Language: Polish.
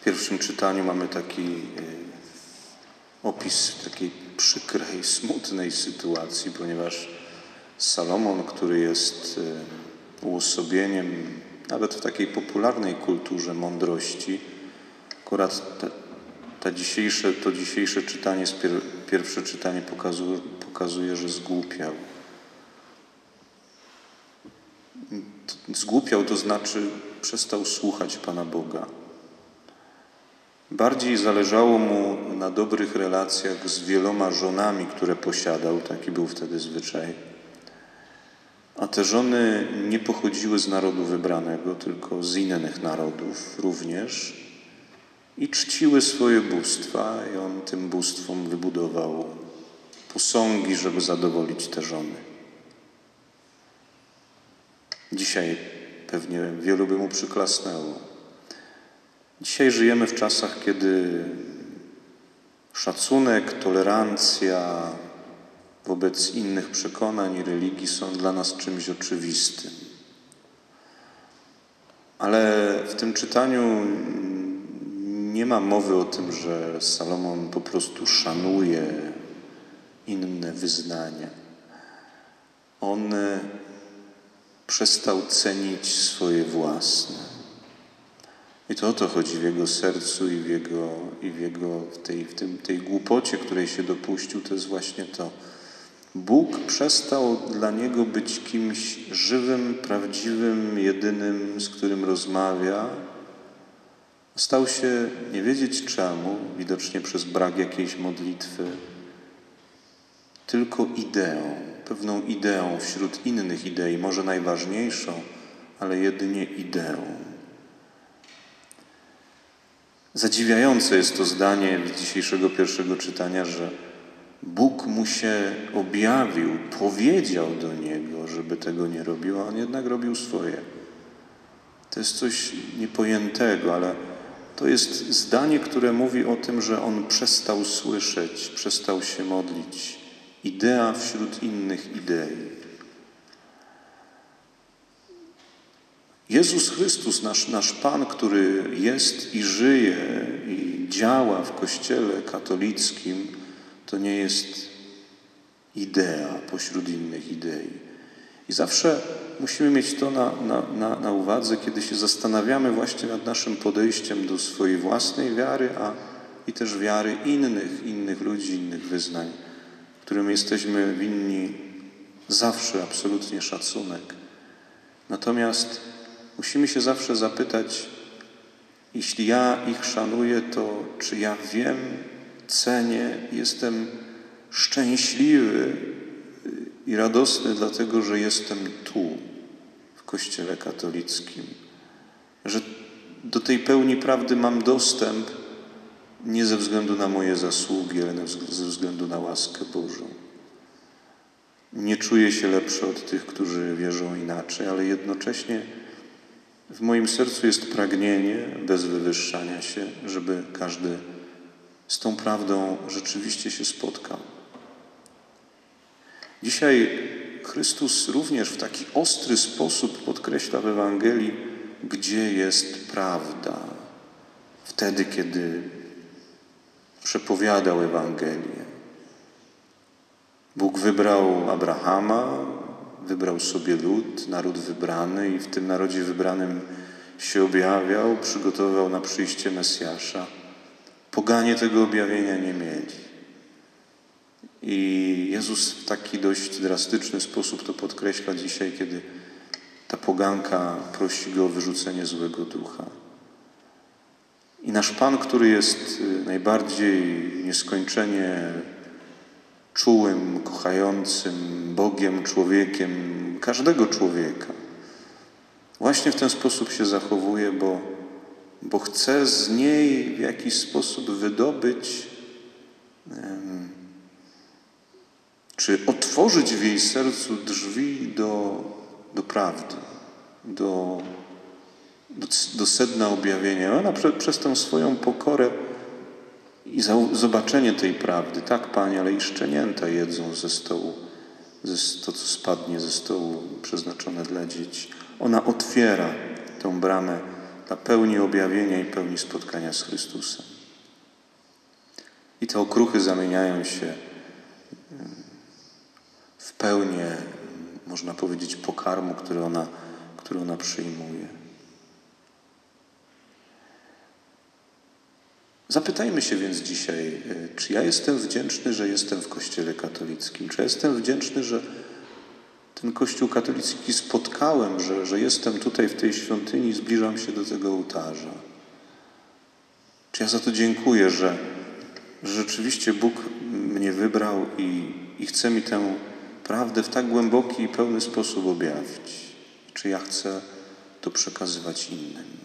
W pierwszym czytaniu mamy taki e, opis takiej przykrej, smutnej sytuacji, ponieważ Salomon, który jest e, uosobieniem nawet w takiej popularnej kulturze mądrości, akurat te, ta dzisiejsze, to dzisiejsze czytanie, pierwsze czytanie pokazuje, pokazuje, że zgłupiał. Zgłupiał to znaczy przestał słuchać Pana Boga. Bardziej zależało mu na dobrych relacjach z wieloma żonami, które posiadał, taki był wtedy zwyczaj. A te żony nie pochodziły z narodu wybranego, tylko z innych narodów również i czciły swoje bóstwa, i on tym bóstwom wybudował posągi, żeby zadowolić te żony. Dzisiaj pewnie wielu by mu przyklasnęło. Dzisiaj żyjemy w czasach, kiedy szacunek, tolerancja wobec innych przekonań i religii są dla nas czymś oczywistym. Ale w tym czytaniu nie ma mowy o tym, że Salomon po prostu szanuje inne wyznania. On przestał cenić swoje własne. I to o to chodzi w jego sercu i w jego, i w jego w tej, w tym, tej głupocie, której się dopuścił, to jest właśnie to. Bóg przestał dla niego być kimś żywym, prawdziwym, jedynym, z którym rozmawia. Stał się nie wiedzieć czemu, widocznie przez brak jakiejś modlitwy, tylko ideą, pewną ideą wśród innych idei, może najważniejszą, ale jedynie ideą. Zadziwiające jest to zdanie z dzisiejszego pierwszego czytania, że Bóg mu się objawił, powiedział do niego, żeby tego nie robił, a on jednak robił swoje. To jest coś niepojętego, ale to jest zdanie, które mówi o tym, że on przestał słyszeć, przestał się modlić. Idea wśród innych idei. Jezus Chrystus, nasz, nasz Pan, który jest i żyje działa w Kościele katolickim, to nie jest idea pośród innych idei. I zawsze musimy mieć to na, na, na, na uwadze, kiedy się zastanawiamy właśnie nad naszym podejściem do swojej własnej wiary, a i też wiary innych, innych ludzi, innych wyznań, którym jesteśmy winni zawsze absolutnie szacunek. Natomiast Musimy się zawsze zapytać, jeśli ja ich szanuję, to czy ja wiem, cenię, jestem szczęśliwy i radosny, dlatego że jestem tu, w Kościele katolickim, że do tej pełni prawdy mam dostęp nie ze względu na moje zasługi, ale ze względu na łaskę Bożą. Nie czuję się lepszy od tych, którzy wierzą inaczej, ale jednocześnie w moim sercu jest pragnienie, bez wywyższania się, żeby każdy z tą prawdą rzeczywiście się spotkał. Dzisiaj Chrystus również w taki ostry sposób podkreśla w Ewangelii, gdzie jest prawda. Wtedy, kiedy przepowiadał Ewangelię. Bóg wybrał Abrahama, wybrał sobie lud, naród wybrany i w tym narodzie wybranym się objawiał, przygotowywał na przyjście Mesjasza. Poganie tego objawienia nie mieli. I Jezus w taki dość drastyczny sposób to podkreśla dzisiaj, kiedy ta poganka prosi go o wyrzucenie złego ducha. I nasz Pan, który jest y, najbardziej nieskończenie czułym, kochającym Bogiem, człowiekiem, każdego człowieka. Właśnie w ten sposób się zachowuje, bo, bo chce z niej w jakiś sposób wydobyć, czy otworzyć w jej sercu drzwi do, do prawdy, do, do, do sedna objawienia. Ona prze, przez tę swoją pokorę i zobaczenie tej prawdy, tak, Panie, ale i szczenięta jedzą ze stołu, ze, to, co spadnie ze stołu przeznaczone dla dzieci. Ona otwiera tę bramę dla pełni objawienia i pełni spotkania z Chrystusem. I te okruchy zamieniają się w pełnię, można powiedzieć, pokarmu, który ona, który ona przyjmuje. Zapytajmy się więc dzisiaj, e, czy ja jestem wdzięczny, że jestem w Kościele katolickim? Czy jestem wdzięczny, że ten Kościół katolicki spotkałem, że, że jestem tutaj w tej świątyni zbliżam się do tego ołtarza? Czy ja za to dziękuję, że, że rzeczywiście Bóg mnie wybrał i, i chce mi tę prawdę w tak głęboki i pełny sposób objawić? Czy ja chcę to przekazywać innym?